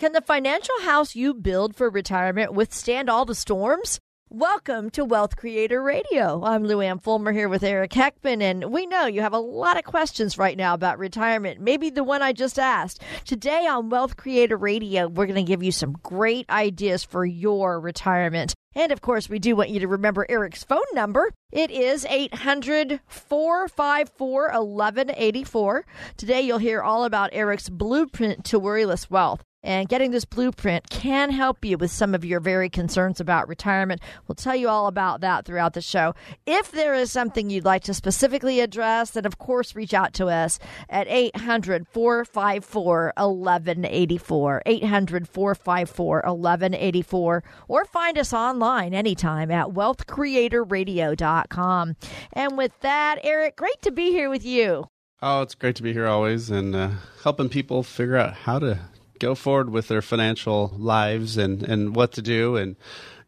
Can the financial house you build for retirement withstand all the storms? Welcome to Wealth Creator Radio. I'm Lou Ann Fulmer here with Eric Heckman, and we know you have a lot of questions right now about retirement, maybe the one I just asked. Today on Wealth Creator Radio, we're going to give you some great ideas for your retirement. And of course, we do want you to remember Eric's phone number. It is 800 454 1184. Today, you'll hear all about Eric's blueprint to worryless wealth. And getting this blueprint can help you with some of your very concerns about retirement. We'll tell you all about that throughout the show. If there is something you'd like to specifically address, then of course reach out to us at 800 454 1184. 800 454 1184. Or find us online anytime at wealthcreatorradio.com. And with that, Eric, great to be here with you. Oh, it's great to be here always and uh, helping people figure out how to go forward with their financial lives and, and what to do. And,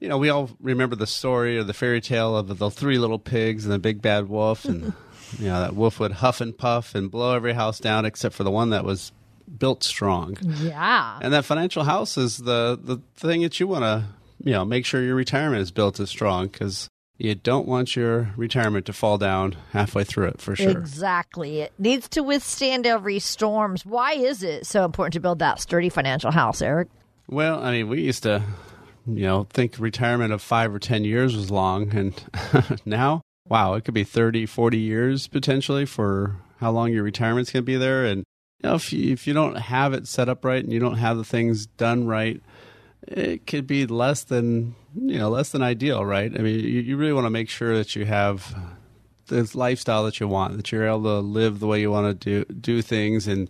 you know, we all remember the story or the fairy tale of the three little pigs and the big bad wolf. And, you know, that wolf would huff and puff and blow every house down except for the one that was built strong. Yeah. And that financial house is the, the thing that you want to, you know, make sure your retirement is built as strong because you don't want your retirement to fall down halfway through it for sure. Exactly. It needs to withstand every storms. Why is it so important to build that sturdy financial house, Eric? Well, I mean, we used to, you know, think retirement of five or 10 years was long. And now, wow, it could be 30, 40 years potentially for how long your retirement's going to be there. And, you know, if you, if you don't have it set up right and you don't have the things done right, it could be less than you know less than ideal, right? I mean, you, you really want to make sure that you have this lifestyle that you want, that you're able to live the way you want to do do things, and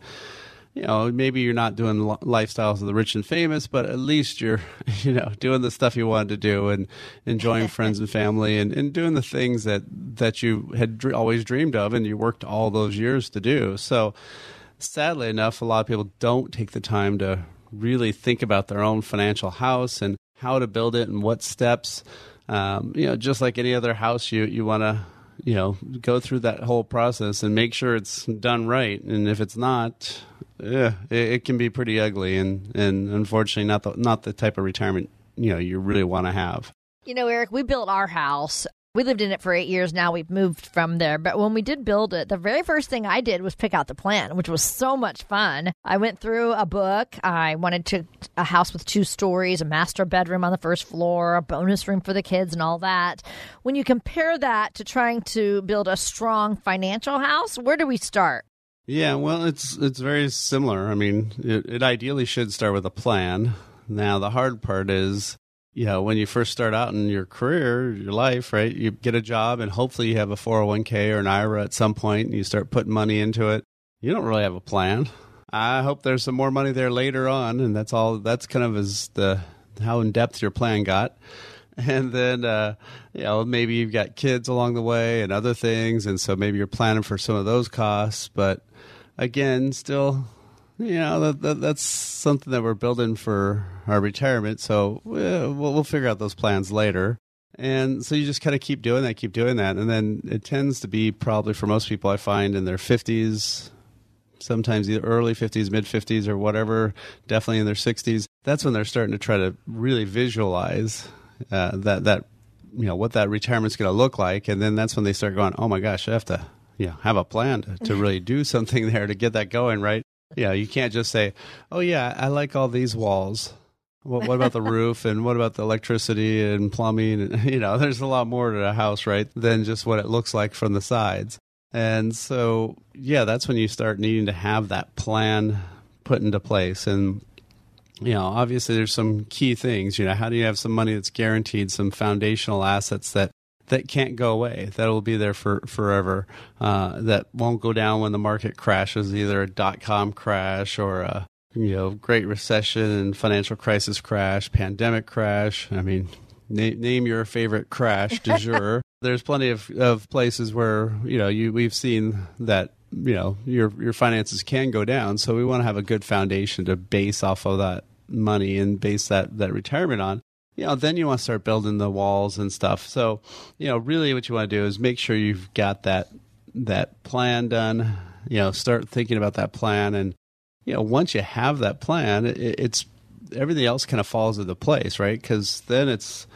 you know maybe you're not doing lifestyles of the rich and famous, but at least you're you know doing the stuff you wanted to do and enjoying friends and family and, and doing the things that that you had dr- always dreamed of and you worked all those years to do. So sadly enough, a lot of people don't take the time to really think about their own financial house and how to build it and what steps. Um, you know, just like any other house, you you want to you know go through that whole process and make sure it's done right. And if it's not, yeah, it, it can be pretty ugly and and unfortunately not the not the type of retirement you know you really want to have. You know, Eric, we built our house we lived in it for eight years now. We've moved from there. But when we did build it, the very first thing I did was pick out the plan, which was so much fun. I went through a book. I wanted to a house with two stories, a master bedroom on the first floor, a bonus room for the kids, and all that. When you compare that to trying to build a strong financial house, where do we start? Yeah, well, it's it's very similar. I mean, it, it ideally should start with a plan. Now, the hard part is know, when you first start out in your career, your life, right? You get a job and hopefully you have a 401k or an IRA at some point and you start putting money into it. You don't really have a plan. I hope there's some more money there later on. And that's all, that's kind of as the, how in depth your plan got. And then, uh, you know, maybe you've got kids along the way and other things. And so maybe you're planning for some of those costs. But again, still, you know that, that, that's something that we're building for our retirement so we'll, we'll figure out those plans later. And so you just kind of keep doing that keep doing that and then it tends to be probably for most people i find in their 50s sometimes either early 50s mid 50s or whatever definitely in their 60s that's when they're starting to try to really visualize uh, that that you know what that retirement's going to look like and then that's when they start going oh my gosh i have to you know, have a plan to, to really do something there to get that going right yeah, you can't just say, "Oh yeah, I like all these walls." What, what about the roof and what about the electricity and plumbing? And, you know, there's a lot more to a house, right, than just what it looks like from the sides. And so, yeah, that's when you start needing to have that plan put into place. And, you know, obviously there's some key things. You know, how do you have some money that's guaranteed, some foundational assets that that can't go away. That will be there for forever. Uh, that won't go down when the market crashes, either a dot com crash or a you know, Great Recession and financial crisis crash, pandemic crash. I mean, na- name your favorite crash du jour. There's plenty of, of places where you know you we've seen that you know your your finances can go down. So we want to have a good foundation to base off of that money and base that that retirement on. You know, then you want to start building the walls and stuff. So, you know, really what you want to do is make sure you've got that that plan done. You know, start thinking about that plan and you know, once you have that plan, it, it's everything else kind of falls into place, right? Because then it's,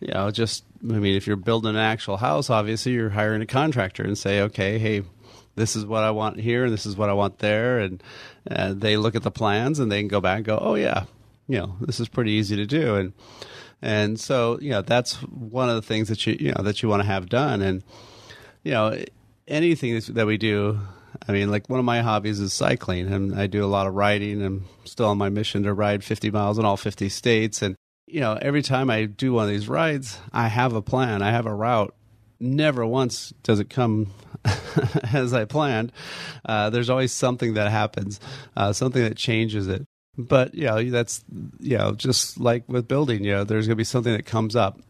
you know, just I mean, if you're building an actual house, obviously you're hiring a contractor and say, okay, hey, this is what I want here, and this is what I want there, and uh, they look at the plans and they can go back and go, oh yeah, you know, this is pretty easy to do, and and so you know that's one of the things that you you know that you want to have done, and you know anything that we do I mean, like one of my hobbies is cycling, and I do a lot of riding. I'm still on my mission to ride 50 miles in all 50 states. And, you know, every time I do one of these rides, I have a plan, I have a route. Never once does it come as I planned. Uh, there's always something that happens, uh, something that changes it. But, you know, that's, you know, just like with building, you know, there's going to be something that comes up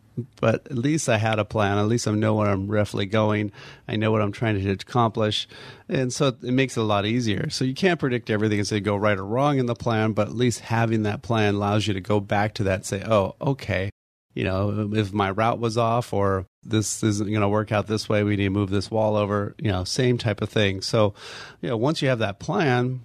but at least I had a plan. At least I know where I'm roughly going. I know what I'm trying to accomplish. And so it makes it a lot easier. So you can't predict everything and say go right or wrong in the plan, but at least having that plan allows you to go back to that and say, oh, okay, you know, if my route was off or this isn't going to work out this way, we need to move this wall over, you know, same type of thing. So, you know, once you have that plan,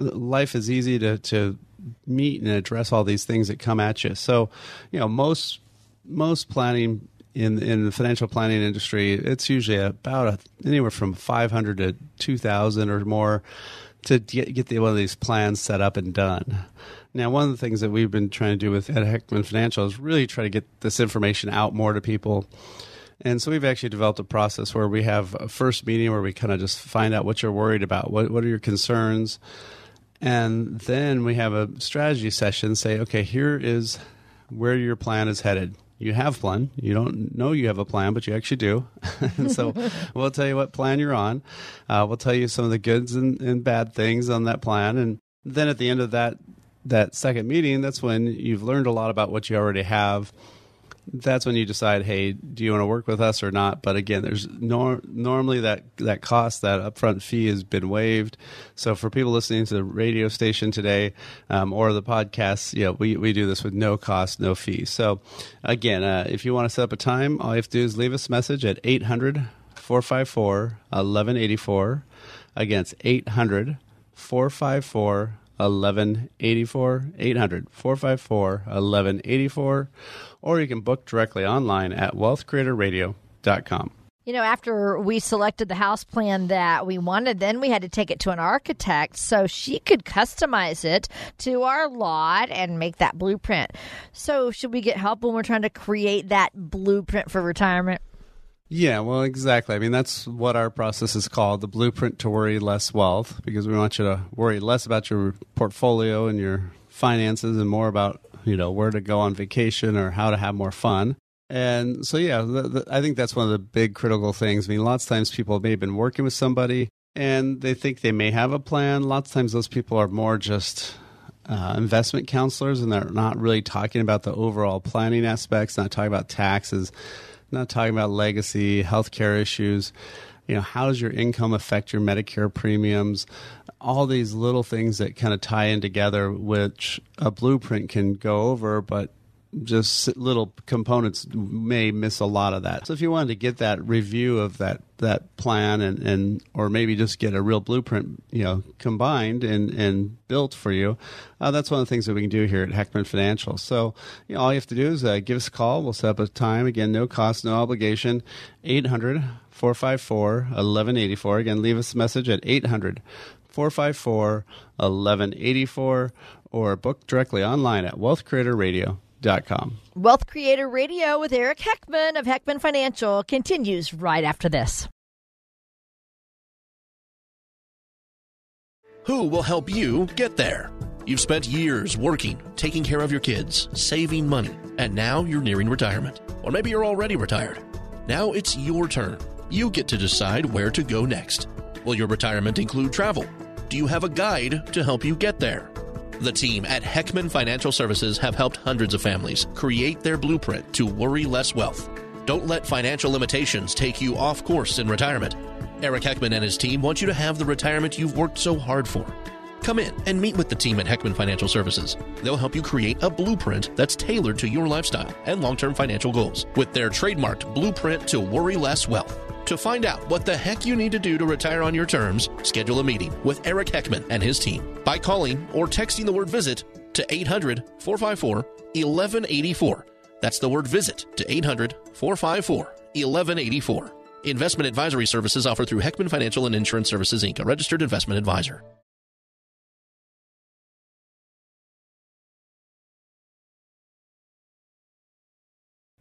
life is easy to, to meet and address all these things that come at you. So, you know, most most planning in in the financial planning industry, it's usually about a, anywhere from 500 to 2,000 or more to get, get the, one of these plans set up and done. Now, one of the things that we've been trying to do with Ed Heckman Financial is really try to get this information out more to people. And so we've actually developed a process where we have a first meeting where we kind of just find out what you're worried about, what what are your concerns, and then we have a strategy session. Say, okay, here is where your plan is headed you have plan. You don't know you have a plan, but you actually do. and so we'll tell you what plan you're on. Uh, we'll tell you some of the goods and, and bad things on that plan. And then at the end of that that second meeting, that's when you've learned a lot about what you already have that's when you decide, hey, do you want to work with us or not? But again, there's nor- normally that that cost, that upfront fee has been waived. So for people listening to the radio station today um, or the podcast, yeah, we we do this with no cost, no fee. So again, uh, if you want to set up a time, all you have to do is leave us a message at 800 454 1184. Again, it's 800 454 1184 800 454 1184 or you can book directly online at wealthcreatorradio.com. You know, after we selected the house plan that we wanted, then we had to take it to an architect so she could customize it to our lot and make that blueprint. So, should we get help when we're trying to create that blueprint for retirement? Yeah, well, exactly. I mean, that's what our process is called the blueprint to worry less wealth because we want you to worry less about your portfolio and your finances and more about you know where to go on vacation or how to have more fun. And so, yeah, I think that's one of the big critical things. I mean, lots of times people may have been working with somebody and they think they may have a plan. Lots of times those people are more just uh, investment counselors and they're not really talking about the overall planning aspects, not talking about taxes, not talking about legacy, healthcare issues. You know, how does your income affect your Medicare premiums? all these little things that kind of tie in together, which a blueprint can go over, but just little components may miss a lot of that. So if you wanted to get that review of that that plan and, and or maybe just get a real blueprint, you know, combined and, and built for you, uh, that's one of the things that we can do here at Heckman Financial. So you know, all you have to do is uh, give us a call. We'll set up a time. Again, no cost, no obligation. 800 454 1184. Again, leave us a message at 800 454 1184 or book directly online at wealthcreatorradio.com. Wealth Creator Radio with Eric Heckman of Heckman Financial continues right after this. Who will help you get there? You've spent years working, taking care of your kids, saving money, and now you're nearing retirement. Or maybe you're already retired. Now it's your turn. You get to decide where to go next. Will your retirement include travel? Do you have a guide to help you get there? The team at Heckman Financial Services have helped hundreds of families create their blueprint to worry less wealth. Don't let financial limitations take you off course in retirement. Eric Heckman and his team want you to have the retirement you've worked so hard for. Come in and meet with the team at Heckman Financial Services. They'll help you create a blueprint that's tailored to your lifestyle and long term financial goals with their trademarked blueprint to worry less wealth. To find out what the heck you need to do to retire on your terms, schedule a meeting with Eric Heckman and his team by calling or texting the word visit to 800 454 1184. That's the word visit to 800 454 1184. Investment advisory services offered through Heckman Financial and Insurance Services Inc., a registered investment advisor.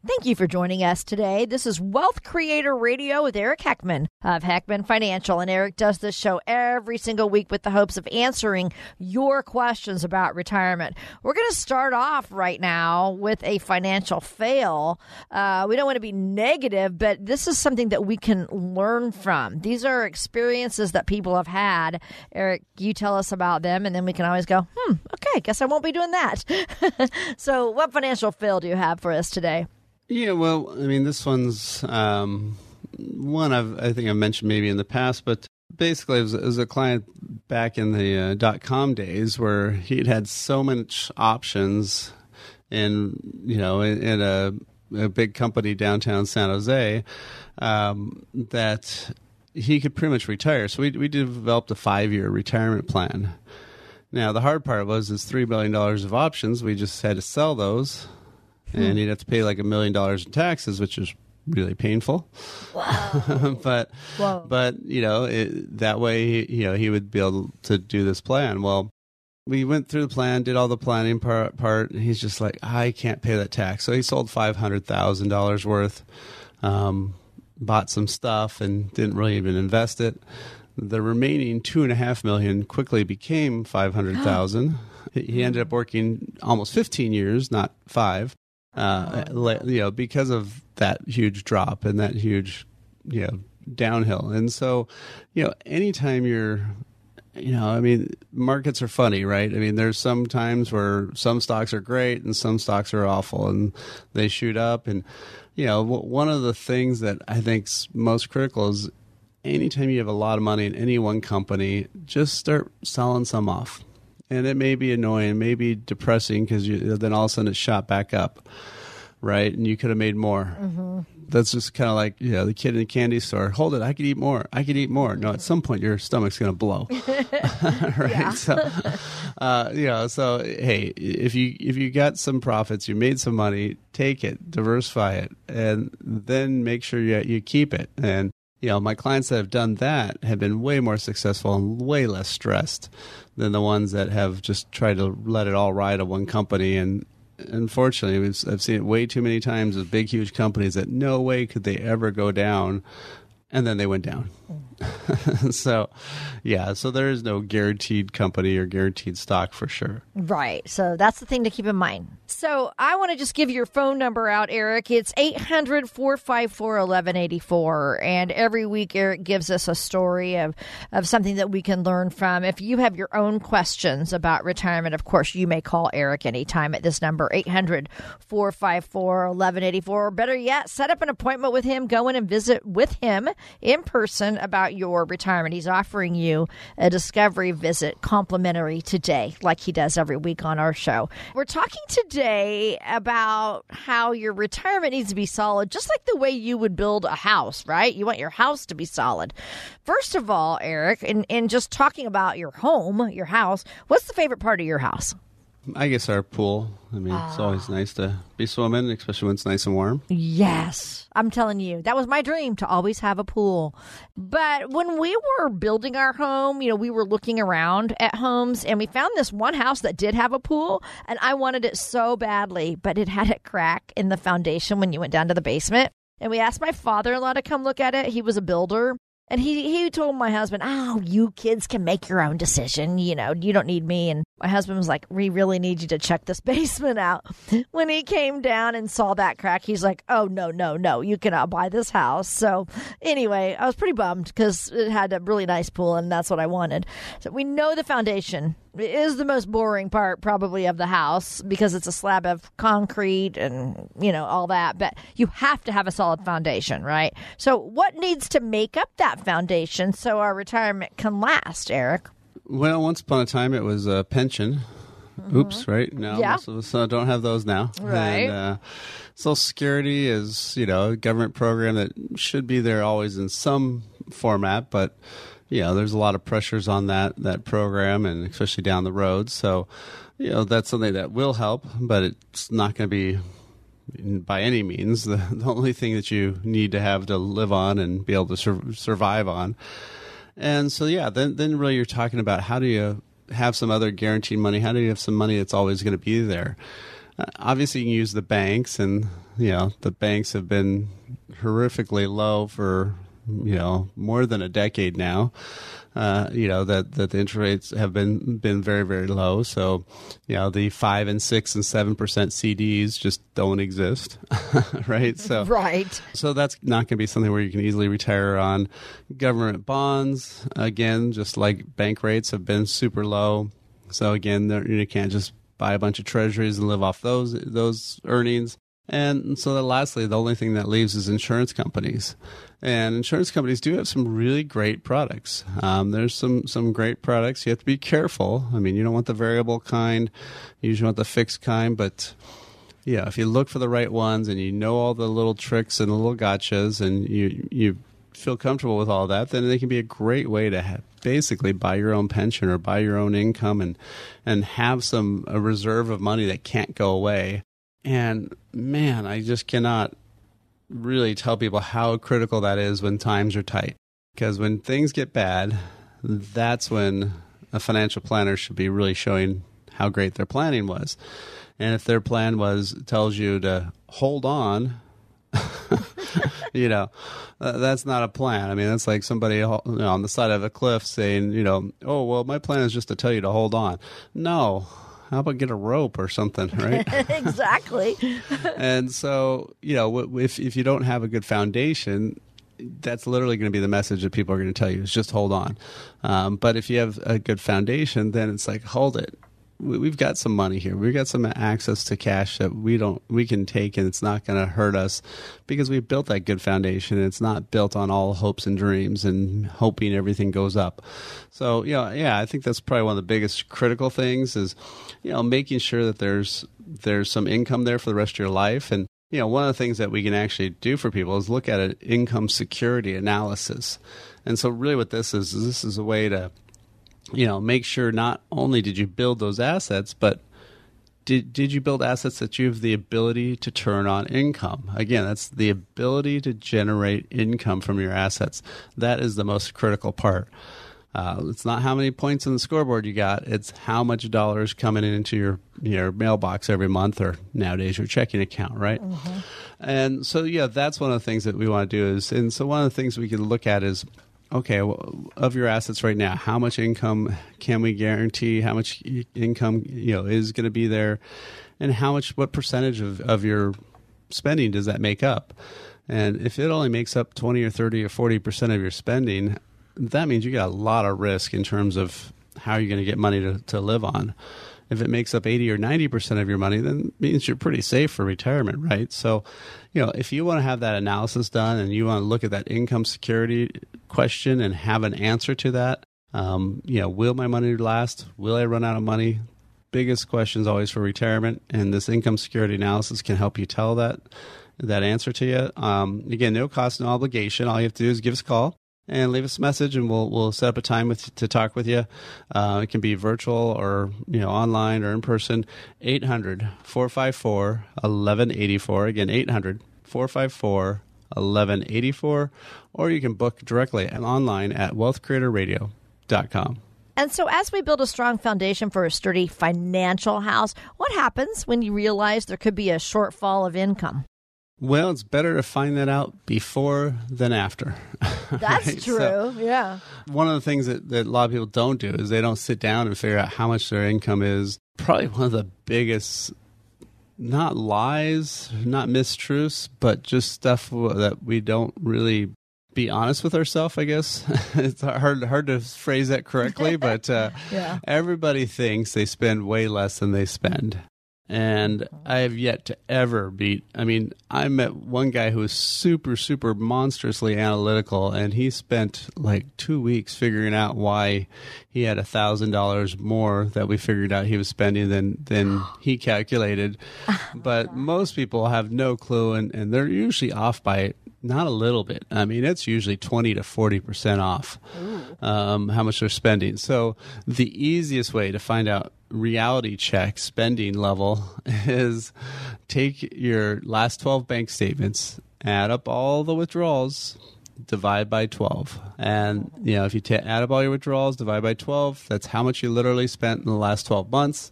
Thank you for joining us today. This is Wealth Creator Radio with Eric Heckman of Heckman Financial. And Eric does this show every single week with the hopes of answering your questions about retirement. We're going to start off right now with a financial fail. Uh, we don't want to be negative, but this is something that we can learn from. These are experiences that people have had. Eric, you tell us about them, and then we can always go, hmm, okay, guess I won't be doing that. so, what financial fail do you have for us today? Yeah, well, I mean, this one's um, one I've, I think I've mentioned maybe in the past, but basically, it was, it was a client back in the uh, dot com days where he'd had so much options, in you know, in, in a, a big company downtown San Jose, um, that he could pretty much retire. So we we developed a five year retirement plan. Now the hard part was is three billion dollars of options. We just had to sell those and he'd have to pay like a million dollars in taxes, which is really painful. but Whoa. but you know it, that way you know he would be able to do this plan. Well, we went through the plan, did all the planning part. part and he's just like, I can't pay that tax. So he sold five hundred thousand dollars worth, um, bought some stuff, and didn't really even invest it. The remaining two and a half million quickly became five hundred thousand. he ended up working almost fifteen years, not five uh, you know, because of that huge drop and that huge, you know, downhill. And so, you know, anytime you're, you know, I mean, markets are funny, right? I mean, there's some times where some stocks are great and some stocks are awful and they shoot up. And, you know, one of the things that I think's most critical is anytime you have a lot of money in any one company, just start selling some off and it may be annoying, may be depressing because then all of a sudden it shot back up, right? And you could have made more. Mm-hmm. That's just kind of like you know the kid in the candy store. Hold it, I could eat more. I could eat more. No, at some point your stomach's going to blow, right? So, uh, you know, so hey, if you if you got some profits, you made some money, take it, diversify it, and then make sure you you keep it and you know, my clients that have done that have been way more successful and way less stressed than the ones that have just tried to let it all ride on one company. And unfortunately, I've seen it way too many times with big, huge companies that no way could they ever go down. And then they went down. so, yeah, so there is no guaranteed company or guaranteed stock for sure. Right. So that's the thing to keep in mind. So I want to just give your phone number out, Eric. It's 800 454 1184. And every week, Eric gives us a story of, of something that we can learn from. If you have your own questions about retirement, of course, you may call Eric anytime at this number, 800 454 1184. Or better yet, set up an appointment with him, go in and visit with him in person about your retirement. He's offering you a discovery visit complimentary today, like he does every week on our show. We're talking today about how your retirement needs to be solid, just like the way you would build a house, right? You want your house to be solid. First of all, Eric, and, and just talking about your home, your house, what's the favorite part of your house? I guess our pool. I mean, it's ah. always nice to be swimming, especially when it's nice and warm. Yes, I'm telling you, that was my dream to always have a pool. But when we were building our home, you know, we were looking around at homes and we found this one house that did have a pool, and I wanted it so badly, but it had a crack in the foundation when you went down to the basement. And we asked my father in law to come look at it. He was a builder. And he, he told my husband, Oh, you kids can make your own decision. You know, you don't need me. And my husband was like, We really need you to check this basement out. When he came down and saw that crack, he's like, Oh, no, no, no, you cannot buy this house. So, anyway, I was pretty bummed because it had a really nice pool and that's what I wanted. So, we know the foundation is the most boring part probably of the house because it's a slab of concrete and you know all that but you have to have a solid foundation right so what needs to make up that foundation so our retirement can last eric Well, once upon a time, it was a pension. Oops, right? Now Mm-hmm. Yeah. most of us uh, don't have those now. Right. And, uh, Social Security is, you know, a government program that should be there always in some format, but you know, there's a lot of pressures on that that program, and especially down the road. So, you know, that's something that will help, but it's not going to be by any means the, the only thing that you need to have to live on and be able to sur- survive on. And so, yeah, then then really you're talking about how do you have some other guaranteed money? How do you have some money that's always going to be there? Uh, obviously, you can use the banks, and you know the banks have been horrifically low for you know more than a decade now. Uh, you know that that the interest rates have been been very very low. So, you know the five and six and seven percent CDs just don't exist, right? So right so that's not going to be something where you can easily retire on. Government bonds, again, just like bank rates have been super low. So again, you can't just buy a bunch of treasuries and live off those those earnings. And so then lastly, the only thing that leaves is insurance companies. And insurance companies do have some really great products. Um, there's some, some great products. You have to be careful. I mean, you don't want the variable kind. You usually want the fixed kind, but yeah, if you look for the right ones and you know all the little tricks and the little gotchas and you you feel comfortable with all that, then they can be a great way to have, basically buy your own pension or buy your own income and and have some a reserve of money that can't go away. And man, I just cannot really tell people how critical that is when times are tight. Because when things get bad, that's when a financial planner should be really showing how great their planning was. And if their plan was tells you to hold on, you know, uh, that's not a plan. I mean, that's like somebody on the side of a cliff saying, you know, oh well, my plan is just to tell you to hold on. No, how about get a rope or something, right? exactly. And so you know if if you don't have a good foundation that's literally going to be the message that people are going to tell you is just hold on. Um, but if you have a good foundation then it's like hold it. We, we've got some money here. We've got some access to cash that we don't we can take and it's not going to hurt us because we've built that good foundation. And it's not built on all hopes and dreams and hoping everything goes up. So you know yeah i think that's probably one of the biggest critical things is you know making sure that there's there's some income there for the rest of your life. And you know one of the things that we can actually do for people is look at an income security analysis. And so really what this is is this is a way to you know make sure not only did you build those assets but did did you build assets that you have the ability to turn on income? Again that's the ability to generate income from your assets. That is the most critical part uh, it's not how many points on the scoreboard you got. It's how much dollars coming into your your mailbox every month or nowadays your checking account right? And so yeah that's one of the things that we want to do is and so one of the things we can look at is okay well, of your assets right now how much income can we guarantee? How much income you know is going to be there? And how much what percentage of, of your spending does that make up? And if it only makes up 20 or 30 or 40 percent of your spending that means you got a lot of risk in terms of how you're going to get money to, to live on if it makes up 80 or 90% of your money, then means you're pretty safe for retirement, right? So, you know, if you want to have that analysis done and you want to look at that income security question and have an answer to that, um, you know, will my money last? Will I run out of money? Biggest questions always for retirement, and this income security analysis can help you tell that that answer to you. Um, again, no cost, no obligation. All you have to do is give us a call and leave us a message, and we'll we'll set up a time with to talk with you. Uh, it can be virtual or you know online or in person. 800-454-1184. Again, 800-454 1184 or you can book directly and online at wealthcreatorradio.com. And so, as we build a strong foundation for a sturdy financial house, what happens when you realize there could be a shortfall of income? Well, it's better to find that out before than after. That's Right? true. So- yeah. one of the things that, that a lot of people don't do is they don't sit down and figure out how much their income is. Probably one of the biggest, not lies, not mistruths, but just stuff that we don't really be honest with ourselves. I guess it's hard hard to phrase that correctly, but uh, Yeah. everybody thinks they spend way less than they spend. And I have yet to ever beat. I mean, I met one guy who was super, super monstrously analytical, and he spent like two weeks figuring out why he had a thousand dollars more that we figured out he was spending than than he calculated. But most people have no clue, and, and they're usually off by not a little bit. I mean, it's usually 20 to 40% off um, how much they're spending. So, the easiest way to find out reality check spending level is take your last 12 bank statements, add up all the withdrawals, divide by 12. And, you know, if you ta add up all your withdrawals, divide by 12, that's how much you literally spent in the last 12 months.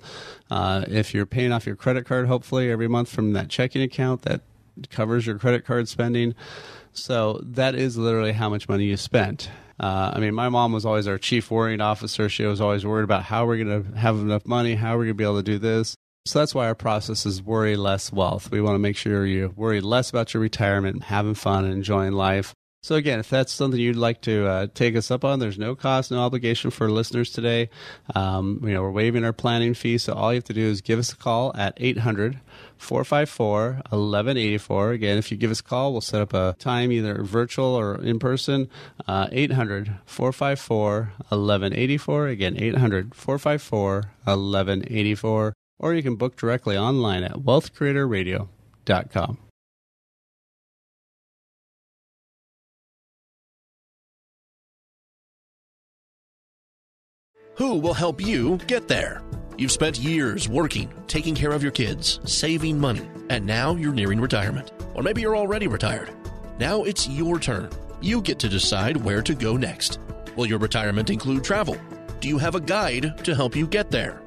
Uh, if you're paying off your credit card, hopefully every month from that checking account, that covers your credit card spending. So that is literally how much money you spent. Uh, I mean, my mom was always our chief worrying officer. She was always worried about how we're going to have enough money, how we're going to be able to do this. So that's why our process is worry less wealth. We want to make sure you worry less about your retirement, having fun, and enjoying life. So again, if that's something you'd like to uh, take us up on, there's no cost, no obligation for listeners today. Um, you know, we're waiving our planning fee, so all you have to do is give us a call at 800 454 1184. Again, if you give us a call, we'll set up a time, either virtual or in person. Uh, 800 454 1184. Again, 800 454 1184. Or you can book directly online at wealthcreatorradio.com. Who will help you get there? You've spent years working, taking care of your kids, saving money, and now you're nearing retirement. Or maybe you're already retired. Now it's your turn. You get to decide where to go next. Will your retirement include travel? Do you have a guide to help you get there?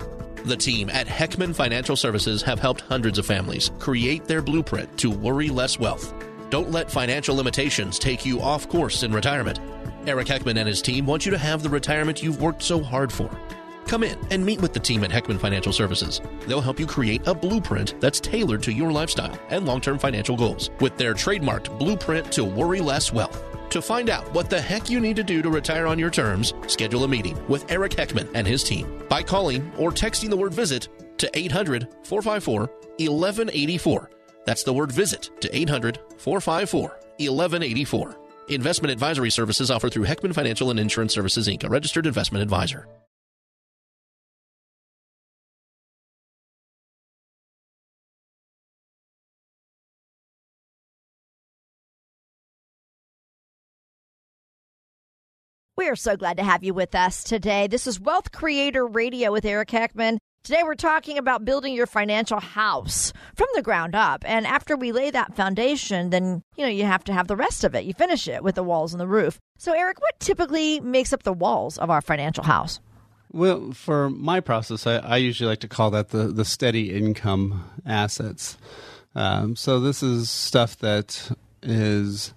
The team at Heckman Financial Services have helped hundreds of families create their blueprint to worry less wealth. Don't let financial limitations take you off course in retirement. Eric Heckman and his team want you to have the retirement you've worked so hard for. Come in and meet with the team at Heckman Financial Services. They'll help you create a blueprint that's tailored to your lifestyle and long term financial goals with their trademarked blueprint to worry less wealth. To find out what the heck you need to do to retire on your terms, schedule a meeting with Eric Heckman and his team by calling or texting the word visit to 800 454 1184. That's the word visit to 800 454 1184. Investment advisory services offered through Heckman Financial and Insurance Services Inc., a registered investment advisor. We are so glad to have you with us today. This is Wealth Creator Radio with Eric Heckman. Today we're talking about building your financial house from the ground up. And after we lay that foundation, then you know you have to have the rest of it. You finish it with the walls and the roof. So Eric, what typically makes up the walls of our financial house? Well, for my process, I, I usually like to call that the, the steady income assets. Um, so this is stuff that is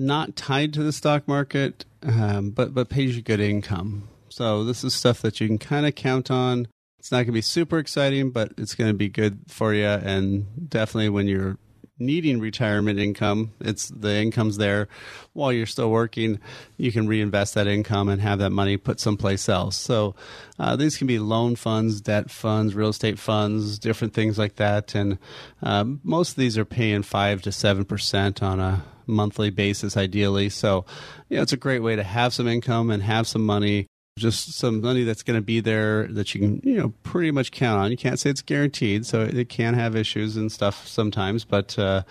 not tied to the stock market, um, but but pays you good income. So this is stuff that you can kind of count on. It's not going to be super exciting, but it's going to be good for you. And definitely when you're needing retirement income, it's the income's there while you're still working. You can reinvest that income and have that money put someplace else. So uh, these can be loan funds, debt funds, real estate funds, different things like that. And um, most of these are paying five to seven percent on a monthly basis, ideally. So you know, it's a great way to have some income and have some money just some money that's going to be there that you can you know pretty much count on. You can't say it's guaranteed, so it can have issues and stuff sometimes, but uh,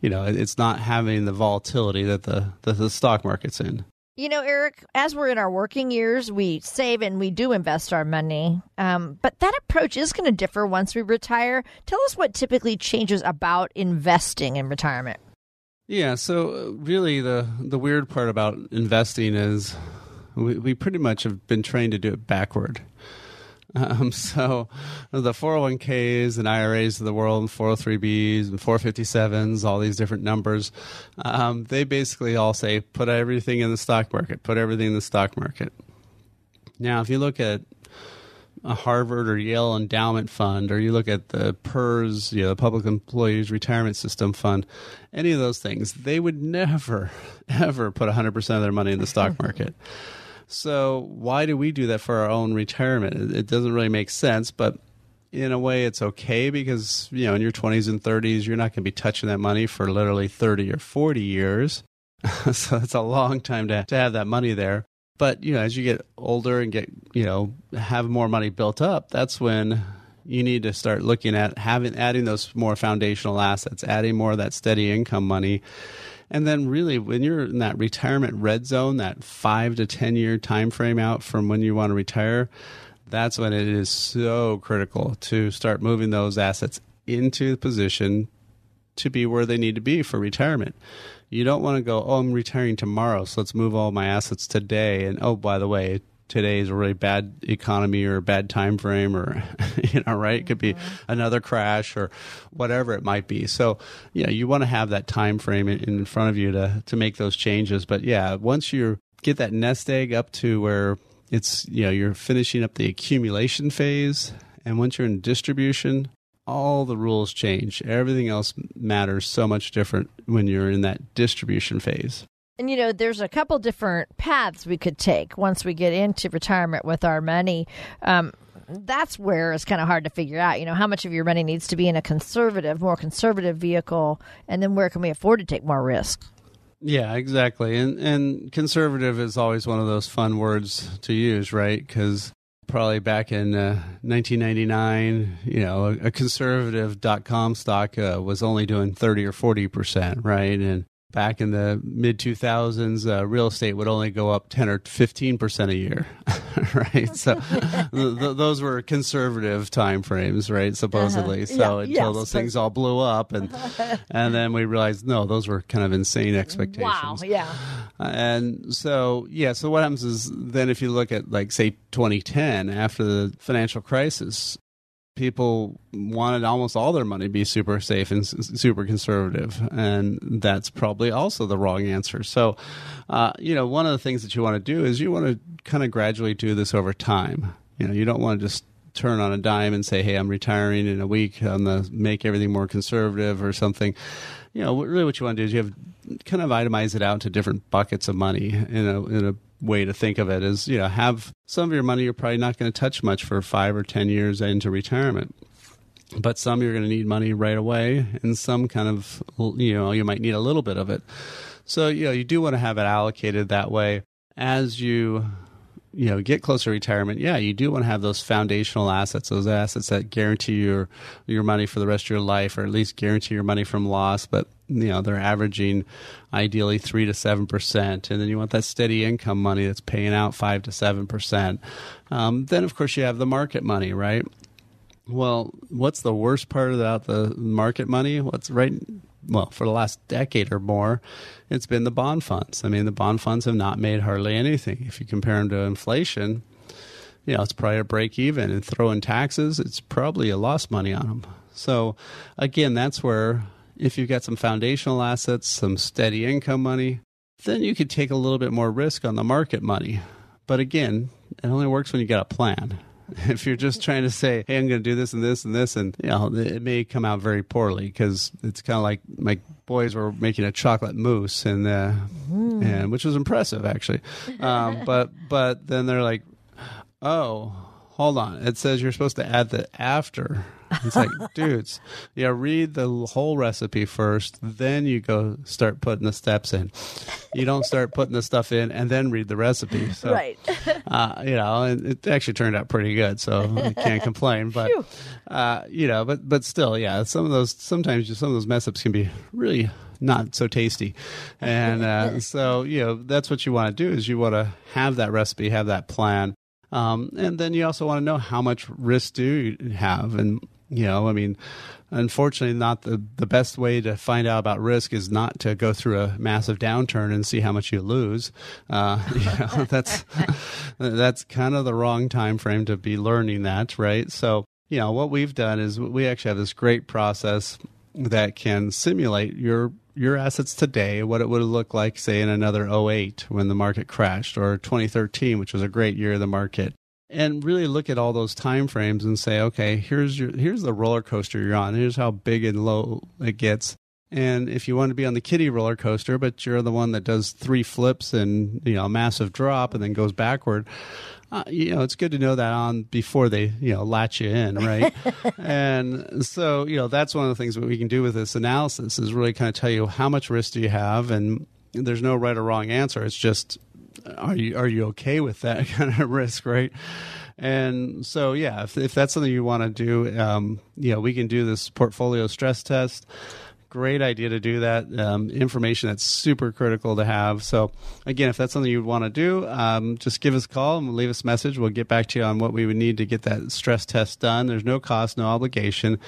you know it's not having the volatility that the that the stock market's in. You know, Eric, as we're in our working years, we save and we do invest our money. Um, but that approach is going to differ once we retire. Tell us what typically changes about investing in retirement. Yeah, so uh, really the the weird part about investing is we, we pretty much have been trained to do it backward. Um, so the 401ks and IRAs of the world and 403bs and 457s, all these different numbers, um, they basically all say put everything in the stock market, put everything in the stock market. Now, if you look at a Harvard or Yale endowment fund, or you look at the PERS, you know, the Public Employees Retirement System Fund, any of those things, they would never, ever put 100% of their money in the stock market. So why do we do that for our own retirement? It doesn't really make sense, but in a way it's okay because, you know, in your 20s and 30s, you're not going to be touching that money for literally 30 or 40 years. so it's a long time to, to have that money there. But, you know, as you get older and get, you know, have more money built up, that's when you need to start looking at having adding those more foundational assets, adding more of that steady income money and then really when you're in that retirement red zone, that five to 10 year time frame out from when you want to retire, that's when it is so critical to start moving those assets into the position to be where they need to be for retirement. You don't want to go, oh, I'm retiring tomorrow, so let's move all my assets today. And oh, by the way, today is a really bad economy or a bad time frame or you know right it could be mm-hmm. another crash or whatever it might be so yeah you want to have that time frame in, in front of you to to make those changes but yeah once you get that nest egg up to where it's you know you're finishing up the accumulation phase and once you're in distribution all the rules change everything else matters so much different when you're in that distribution phase and you know, there's a couple different paths we could take once we get into retirement with our money. Um, that's where it's kind of hard to figure out. You know, how much of your money needs to be in a conservative, more conservative vehicle, and then where can we afford to take more risk? Yeah, exactly. And and conservative is always one of those fun words to use, right? Because probably back in uh, 1999, you know, a, a conservative.com stock uh, was only doing 30 or 40 percent, right? And back in the mid 2000s, uh, real estate would only go up 10 or 15 percent a year, right? So th- th- those were conservative time frames, right? Supposedly. Uh-huh. So yeah, until yes, those things all blew up, and and then we realized no, those were kind of insane expectations. Wow. Yeah. and so yeah, so what happens is then if you look at like say 2010 after the financial crisis, people wanted almost all their money to be super safe and super conservative and that's probably also the wrong answer. So uh, you know one of the things that you want to do is you want to kind of gradually do this over time. You know you don't want to just turn on a dime and say hey i'm retiring in a week. I'm going to make everything more conservative or something. You know really what you want to do is you have kind of itemize it out to different buckets of money in a in a way to think of it is you know have some of your money you're probably not going to touch much for five or ten years into retirement. But some you're going to need money right away and some kind of you know you might need a little bit of it. So you know you do want to have it allocated that way. As you you know get closer to retirement yeah you do want to have those foundational assets those assets that guarantee your your money for the rest of your life or at least guarantee your money from loss but you know they're averaging ideally 3 to 7% and then you want that steady income money that's paying out 5 to 7% um, then of course you have the market money right? Well what's the worst part about the market money? What's right well, for the last decade or more, it's been the bond funds. I mean, the bond funds have not made hardly anything. If you compare them to inflation, you know, it's probably a break even. And throw in taxes, it's probably a lost money on them. So, again, that's where if you've got some foundational assets, some steady income money, then you could take a little bit more risk on the market money. But again, it only works when you got a plan. if you're just trying to say, "Hey, I'm going to do this and this and this," and you know, it may come out very poorly because it's kind of like my boys were making a chocolate mousse, and uh, mm. and which was impressive actually, um, but but then they're like, "Oh, hold on, it says you're supposed to add the after." It's like, dudes, yeah, read the whole recipe first, then you go start putting the steps in. You don't start putting the stuff in and then read the recipe. So, right. uh, you know, and it actually turned out pretty good, so I can't complain. But, uh, you know, but but still, yeah, some of those sometimes just some of those mess ups can be really not so tasty. And uh, so, you know, that's what you want to do is you want to have that recipe, have that plan. Um, and then you also want to know how much risk do you have. And you know, I mean, unfortunately, not the, the best way to find out about risk is not to go through a massive downturn and see how much you lose. Uh, you know, that's that's kind of the wrong time frame to be learning that, right? So, you know, what we've done is we actually have this great process that can simulate your your assets today, what it would look like, say, in another 08 when the market crashed, or 2013, which was a great year of the market, and really look at all those time frames and say, okay, here's your here's the roller coaster you're on. Here's how big and low it gets. And if you want to be on the kiddie roller coaster, but you're the one that does three flips and you know a massive drop and then goes backward, uh, you know it's good to know that on before they you know latch you in, right? and so you know that's one of the things that we can do with this analysis is really kind of tell you how much risk do you have, and there's no right or wrong answer. It's just are you are you okay with that kind of risk, right? And so, yeah, if, if that's something you want to do, um, you know, we can do this portfolio stress test great idea to do that. Um, information that's super critical to have. So, again, if that's something you want to do, um, just give us a call and leave us a message. We'll get back to you on what we would need to get that stress test done. There's no cost, no obligation.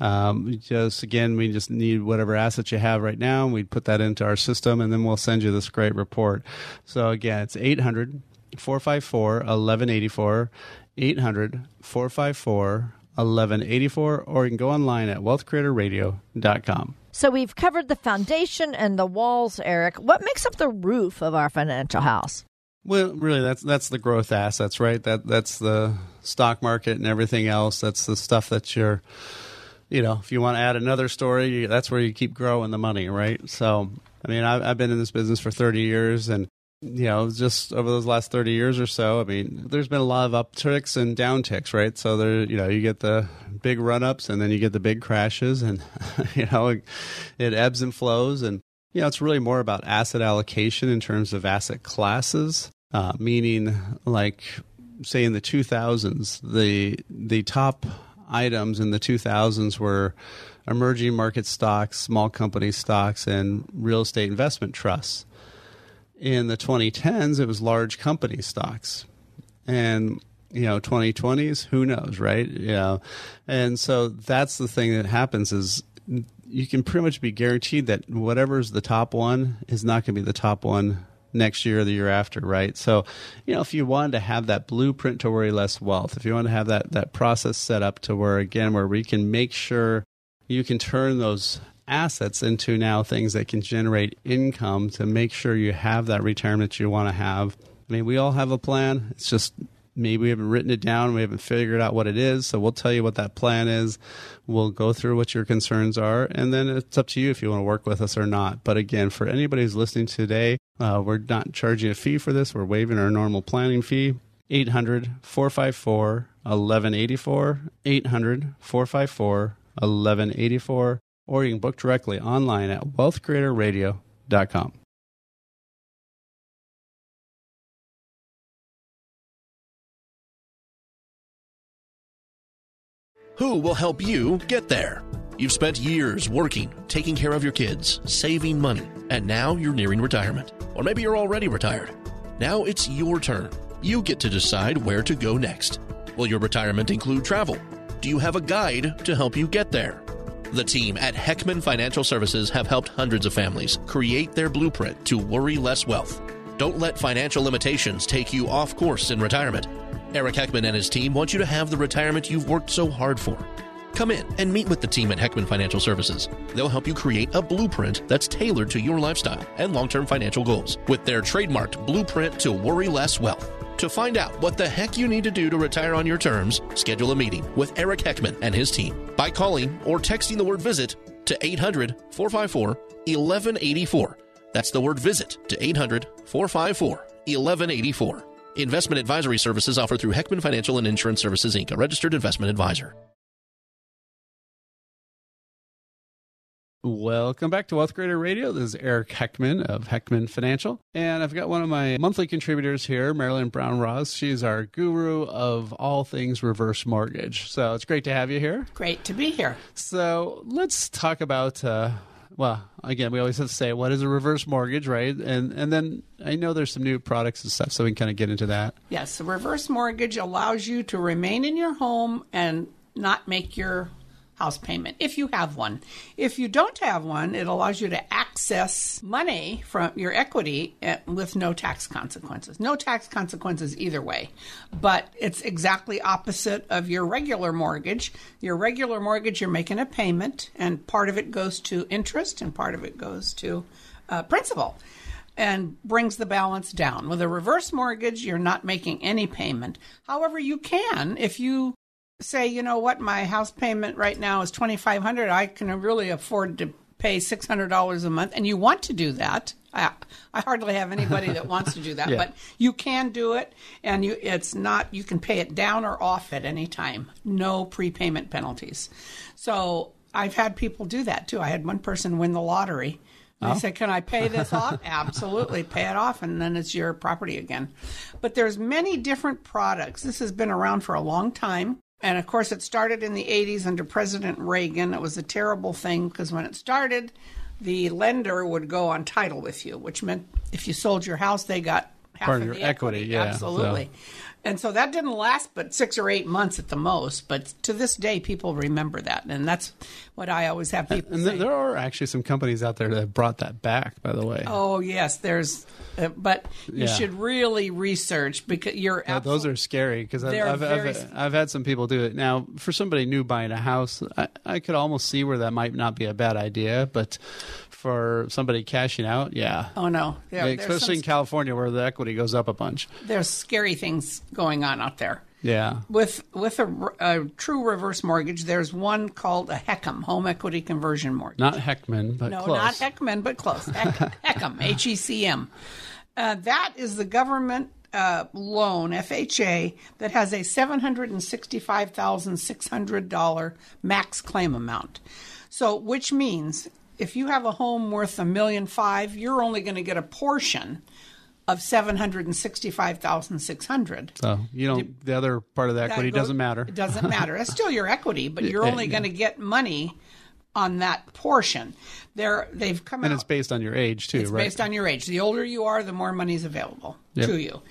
Um, just again, we just need whatever assets you have right now. And we'd put that into our system, and then we'll send you this great report. So, again, it's 800 454 1184. 800 454 1184, or you can go online at wealthcreatorradio.com. So we've covered the foundation and the walls, Eric. What makes up the roof of our financial house? Well, really, that's that's the growth assets, right? That that's the stock market and everything else. That's the stuff that you're, you know, if you want to add another story, that's where you keep growing the money, right? So, I mean, I've, I've been in this business for 30 years, and you know, just over those last 30 years or so, I mean, there's been a lot of upticks and downticks, right? So there, you know, you get the big run ups and then you get the big crashes and, you know, it, it ebbs and flows. And, you know, it's really more about asset allocation in terms of asset classes, uh, meaning like, say in the 2000s, the, the top items in the 2000s were emerging market stocks, small company stocks, and real estate investment trusts in the 2010s, it was large company stocks. And, you know, 2020s, who knows, right? Yeah. And so that's the thing that happens is you can pretty much be guaranteed that whatever's the top one is not going to be the top one next year or the year after, right? So, you know, if you wanted to have that blueprint to worry less wealth, if you want to have that that process set up to where again where we can make sure you can turn those assets into now things that can generate income to make sure you have that retirement you want to have. I mean, we all have a plan. It's just maybe we haven't written it down. We haven't figured out what it is. So we'll tell you what that plan is. We'll go through what your concerns are. And then it's up to you if you want to work with us or not. But again, for anybody who's listening today, uh, we're not charging a fee for this. We're waiving our normal planning fee. 800 454 1184. 800 454 1184 or you can book directly online at wealthcreatorradio.com. Who will help you get there? You've spent years working, taking care of your kids, saving money, and now you're nearing retirement. Or maybe you're already retired. Now it's your turn. You get to decide where to go next. Will your retirement include travel? Do you have a guide to help you get there? The team at Heckman Financial Services have helped hundreds of families create their blueprint to worry less wealth. Don't let financial limitations take you off course in retirement. Eric Heckman and his team want you to have the retirement you've worked so hard for. Come in and meet with the team at Heckman Financial Services. They'll help you create a blueprint that's tailored to your lifestyle and long term financial goals with their trademarked blueprint to worry less wealth. To find out what the heck you need to do to retire on your terms, schedule a meeting with Eric Heckman and his team by calling or texting the word visit to 800 454 1184. That's the word visit to 800 454 1184. Investment advisory services offered through Heckman Financial and Insurance Services Inc., a registered investment advisor. Welcome back to Wealth Creator Radio. This is Eric Heckman of Heckman Financial. And I've got one of my monthly contributors here, Marilyn Brown Ross. She's our guru of all things reverse mortgage. So it's great to have you here. Great to be here. So let's talk about. Uh, well, again, we always have to say, what is a reverse mortgage, right? And and then I know there's some new products and stuff, so we can kind of get into that. Yes, a reverse mortgage allows you to remain in your home and not make your house payment if you have one. If you don't have one, it allows you to access money from your equity eh, with no tax consequences. No tax consequences either way. But it's exactly opposite of your regular mortgage. Your regular mortgage, you're making a payment, and part of it goes to interest and part of it goes to uh, principal. and brings the balance down. With a reverse mortgage, you're not making any payment. However, you can if you say, you know what, my house payment right now is 2500 I can really afford to pay $600 a month and you want to do that. I, I hardly have anybody that wants to do that, Yeah. but you can do it and you it's not you can pay it down or off at any time. No prepayment penalties. So I've had people do that too. I had one person win the lottery. They oh. said, "Can I pay this off?" Absolutely, pay it off, and then it's your property again. But there's many different products. This has been around for a long time, and of course, it started in the '80s under President Reagan. It was a terrible thing because when it started, the lender would go on title with you, which meant if you sold your house, they got half Part of your equity, yeah, absolutely. And so that didn't last but six or eight months at the most. But to this day, people remember that, and that's what I always have people And say. there are actually some companies out there that have brought that back, by the way. Oh yes, there's, uh, but you Yeah. should really research because you're. Yeah, those are scary because I've, I've, very- I've, I've had some people do it. Now, for somebody new buying a house, I, I could almost see where that might not be a bad idea, but for somebody cashing out, yeah. Oh no, there, there's, especially some, in California where the equity goes up a bunch. there's scary things going on out there. Yeah. With with a, a true reverse mortgage, there's one called a HECM, home equity conversion mortgage. Not Heckman, but No, close. not Heckman, but close. Heck, H E C M. Uh, that is the government uh, loan, FHA, that has a $765,600 max claim amount. So, which means if you have a home worth a million five, you're only going to get a portion of 765,600. So you don't. The other part of the equity doesn't matter. It doesn't matter. It's still your equity, but you're only yeah. going to get money on that portion. They're they've come out. and out. it's based on your age too, It's right? based on your age. The older you are, the more money's available Yep. to you.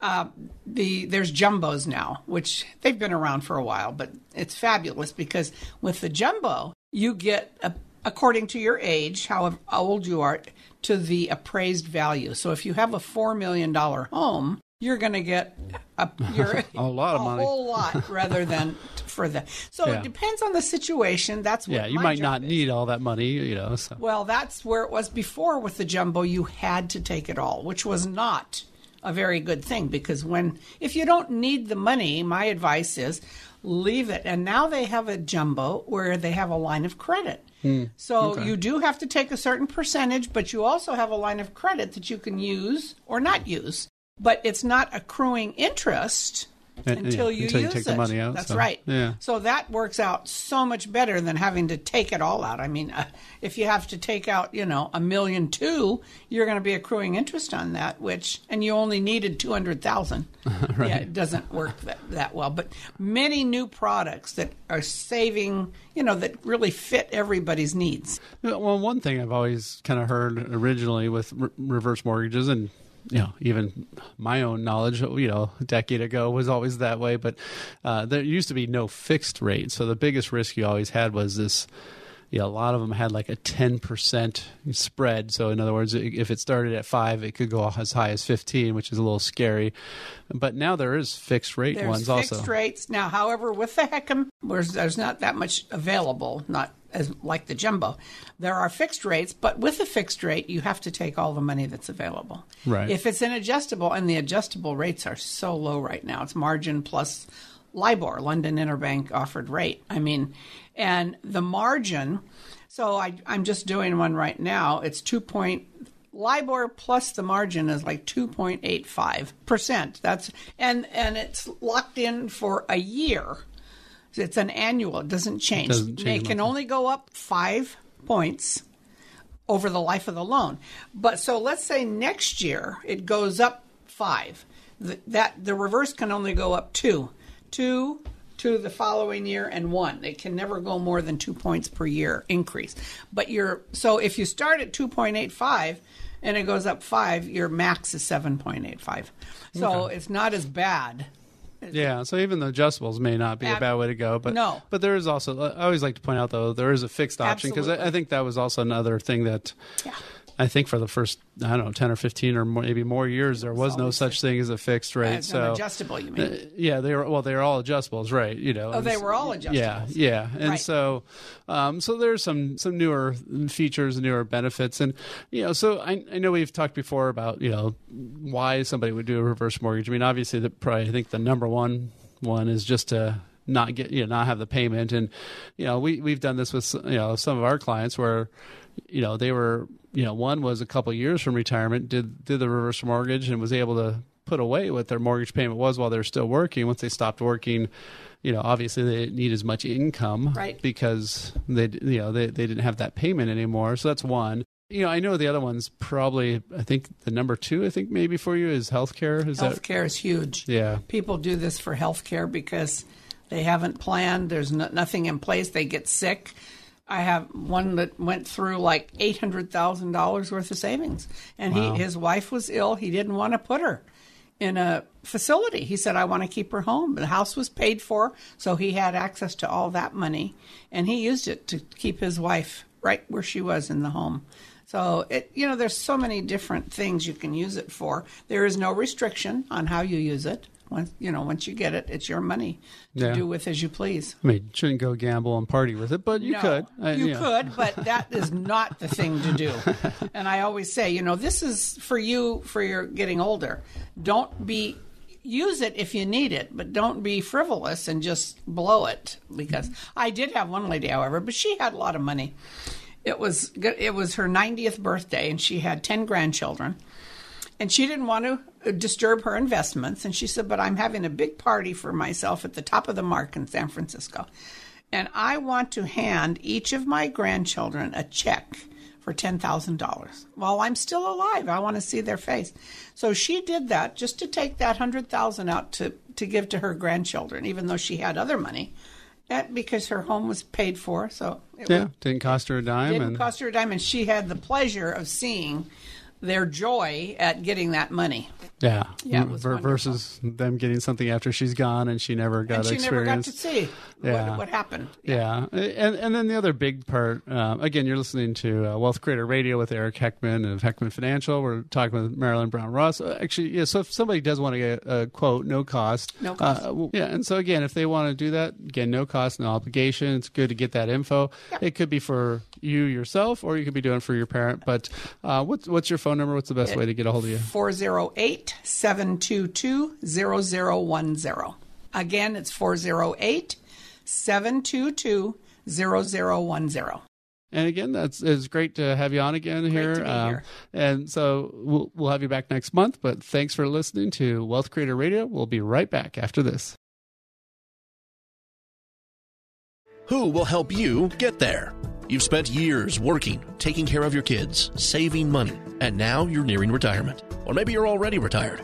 Uh, the there's jumbos now, which they've been around for a while, but it's fabulous because with the jumbo, you get a, according to your age, how old you are, to the appraised value. So if you have a four million dollar home, you're going to get a, you're, A lot of a money. A whole lot rather than for the. So Yeah. it depends on the situation. That's what yeah, you might not is. need all that money, you know. So. Well, that's where it was before with the jumbo. You had to take it all, which was not a very good thing because when if you don't need the money, my advice is leave it. And now they have a jumbo where they have a line of credit. Hmm. So you do have to take a certain percentage, but you also have a line of credit that you can use or not use. But it's not accruing interest And- until you until you use take the it. money out, That's so, right. yeah. So that works out so much better than having to take it all out. I mean, uh, if you have to take out, you know, a million two, you're going to be accruing interest on that, which and you only needed two hundred thousand. Yeah, it doesn't work that, that well. But many new products that are saving, you know, that really fit everybody's needs. Well, one thing I've always kind of heard originally with re- reverse mortgages, and you know, even my own knowledge, you know, a decade ago was always that way. But uh, there used to be no fixed rate, so the biggest risk you always had was this. You know, a lot of them had like a ten percent spread. So, in other words, if it started at five, it could go as high as fifteen, which is a little scary. But now there is fixed rate There's ones fixed also. rates now. However, with the HECM, there's, there's not that much available, not as like the jumbo. There are fixed rates, but with a fixed rate, you have to take all the money that's available. Right. If it's an adjustable, and the adjustable rates are so low right now, it's margin plus LIBOR, London Interbank offered rate. I mean, and the margin. So I, I'm just doing one right now. It's two point. LIBOR plus the margin is like 2.85 percent. That's and and it's locked in for a year. It's an annual. It doesn't change. Doesn't change They can only go up five points over the life of the loan. But so let's say next year it goes up five. Th- that the reverse can only go up two, two to the following year, and one. It can never go more than two points per year increase. But you're so if you start at two point eight five. And it goes up five. Your max is seven point eight five, so it's not as bad. Yeah, so even the adjustables may not be a bad way to go, but No. but there is also I always like to point out though there is a fixed option because I, I think that was also another thing that Yeah. I think for the first I don't know ten or fifteen or more, maybe more years there was no such thing as a fixed rate. As so adjustable, you mean? uh, yeah, they were well. They were all adjustables, right? You know. Oh, they were all adjustables. Yeah, yeah, and Right. so, um, so there's some some newer features, and newer benefits, and you know, so I, I know we've talked before about you know why somebody would do a reverse mortgage. I mean, obviously, the probably I think the number one one is just to not get you know not have the payment, and you know we we've done this with you know some of our clients where you know they were you know one was a couple years from retirement did did the reverse mortgage and was able to put away what their mortgage payment was while they're still working once they stopped working you know obviously they didn't need as much income Right. because they you know they, they didn't have that payment anymore so that's one you know i know the other one's probably i think the number two i think maybe for you is healthcare is that Healthcare is huge. yeah People do this for healthcare because they haven't planned. There's no, nothing in place. They get sick. I have one that went through like eight hundred thousand dollars worth of savings, and he his wife was ill. He didn't want to put her in a facility. He said, "I want to keep her home." The house was paid for, so he had access to all that money, and he used it to keep his wife right where she was in the home. So it, you know, there's so many different things you can use it for. There is no restriction on how you use it. Once you know, once you get it, it's your money to Yeah. do with as you please. i mean shouldn't go gamble and party with it but you No, could I- you yeah. could, but that is not the thing to do. And I always say, you know, this is for you for your getting older. Don't be use it if you need it, but don't be frivolous and just blow it. Because I did have one lady, however, but she had a lot of money. It was good- it was her 90th birthday, and she had 10 grandchildren and she didn't want to uh, disturb her investments. And she said, But I'm having a big party for myself at the top of the mark in San Francisco. And I want to hand each of my grandchildren a check for $10,000 while I'm still alive. I want to see their face. So she did that just to take that 100000 out to, to give to her grandchildren, even though she had other money. That because her home was paid for, so it yeah didn't cost her a dime didn't and cost her a dime, and she had the pleasure of seeing their joy at getting that money. Yeah. Yeah, it was Ver- wonderful. versus them getting something after she's gone and she never got and she never got experience. to see Yeah. what, what happened. yeah, and and then the other big part. Um, again, you're listening to uh, Wealth Creator Radio with Eric Heckman of Heckman Financial. We're talking with Marilyn Brown Ross. Uh, actually, yeah. So if somebody does want to get a quote, no cost, No cost. Uh, well, yeah, and so again, if they want to do that, again, no cost, no obligation. It's good to get that info. It could be for you yourself, or you could be doing it for your parent. But uh, what's what's your phone number? What's the best way to get a hold of you? 408 722 0010. Again, it's 408 722 0010. And again, that's it's great to have you on again here. to be Um, here. And so we'll, we'll have you back next month. But thanks for listening to Wealth Creator Radio. We'll be right back after this. Who will help you get there? You've spent years working, taking care of your kids, saving money, and now you're nearing retirement. Or maybe you're already retired.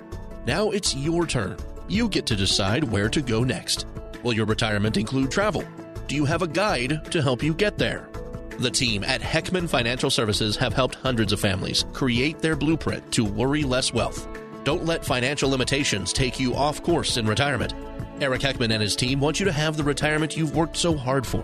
Now it's your turn. You get to decide where to go next. Will your retirement include travel? Do you have a guide to help you get there? The team at Heckman Financial Services have helped hundreds of families create their blueprint to worry less wealth. Don't let financial limitations take you off course in retirement. Eric Heckman and his team want you to have the retirement you've worked so hard for.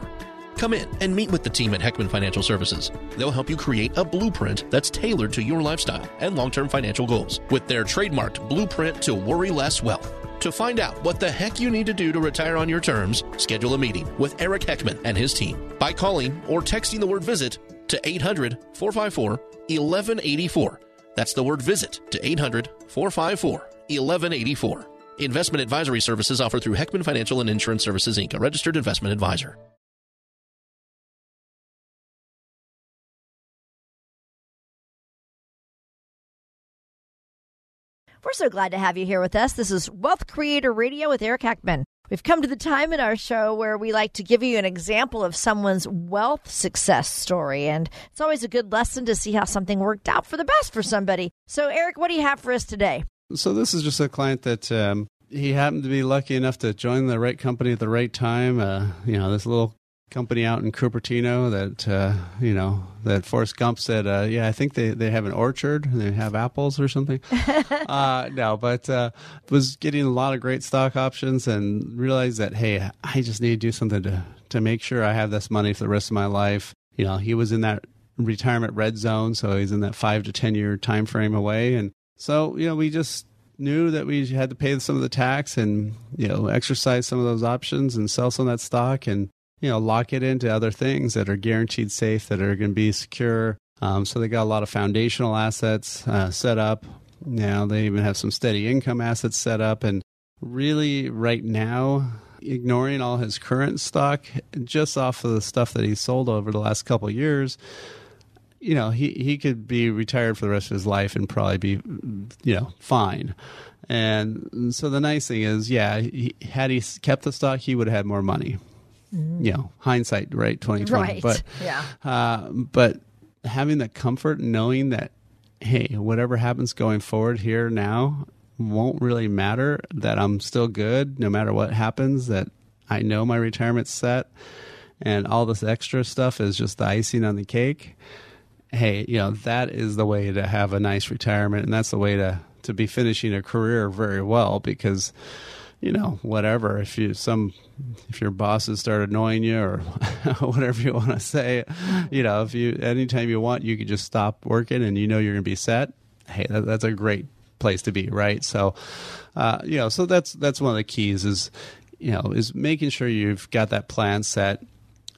Come in and meet with the team at Heckman Financial Services. They'll help you create a blueprint that's tailored to your lifestyle and long term financial goals with their trademarked blueprint to worry less wealth. To find out what the heck you need to do to retire on your terms, schedule a meeting with Eric Heckman and his team by calling or texting the word visit to 800 454 1184. That's the word visit to 800 454 1184. Investment advisory services offered through Heckman Financial and Insurance Services Inc., a registered investment advisor. We're so glad to have you here with us. This is Wealth Creator Radio with Eric Heckman. We've come to the time in our show where we like to give you an example of someone's wealth success story. And it's always a good lesson to see how something worked out for the best for somebody. So, Eric, what do you have for us today? So this is just a client that um, he happened to be lucky enough to join the right company at the right time. Uh, you know, this little company out in Cupertino that uh, you know that Forrest Gump said, uh, "Yeah, I think they, they have an orchard. And they have apples or something." uh, no, but uh, was getting a lot of great stock options and realized that hey, I just need to do something to to make sure I have this money for the rest of my life. You know, he was in that retirement red zone, so he's in that five to ten year time frame away, and so you know we just knew that we had to pay some of the tax and you know exercise some of those options and sell some of that stock and you know lock it into other things that are guaranteed safe that are going to be secure. Um, so they got a lot of foundational assets uh, set up. Now they even have some steady income assets set up, and really right now ignoring all his current stock just off of the stuff that he sold over the last couple years you know, he, he could be retired for the rest of his life and probably be, you know, fine. And so the nice thing is, yeah, he, had he kept the stock, he would have had more money. Mm. You know, hindsight, right? Twenty twenty. Right. But yeah. Uh, but having the comfort, knowing that, hey, whatever happens going forward here now won't really matter. That I'm still good, no matter what happens. That I know my retirement's set, and all this extra stuff is just the icing on the cake hey, you know, that is the way to have a nice retirement, and that's the way to to be finishing a career very well because you know whatever. If you some if your bosses start annoying you or whatever you want to say you know if you anytime you want you can just stop working and you know you're going to be set. Hey that, that's a great place to be right? So uh, you know so that's that's one of the keys is you know is making sure you've got that plan set.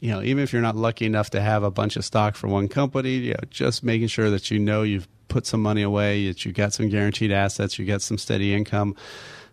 You know, even if you're not lucky enough to have a bunch of stock for one company, you know, just making sure that you know you've put some money away, that you got some guaranteed assets, you get some steady income.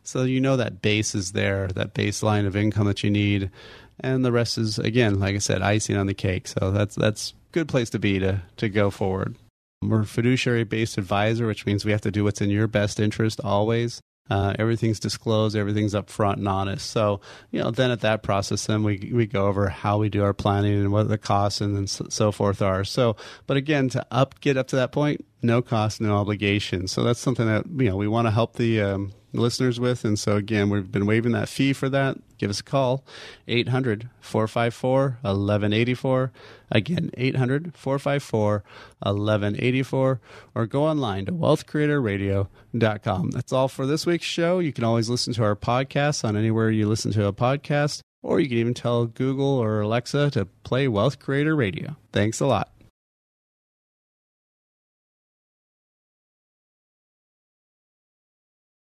So you know that base is there, that baseline of income that you need. And the rest is again, like I said, icing on the cake. So that's that's good place to be to to go forward. We're fiduciary based advisor, which means we have to do what's in your best interest always. Uh, everything's disclosed, everything's upfront and honest. So, you know, then at that process, then we we go over how we do our planning and what the costs and then so, so forth are. So, but again, to up get up to that point, no cost, no obligation. So that's something that you know we want to help the um, listeners with. And so, again, we've been waiving that fee for that. Give us a call, 800 454 1184. Again, 800 454 1184. Or go online to wealthcreatorradio.com. That's all for this week's show. You can always listen to our podcast on anywhere you listen to a podcast. Or you can even tell Google or Alexa to play Wealth Creator Radio. Thanks a lot.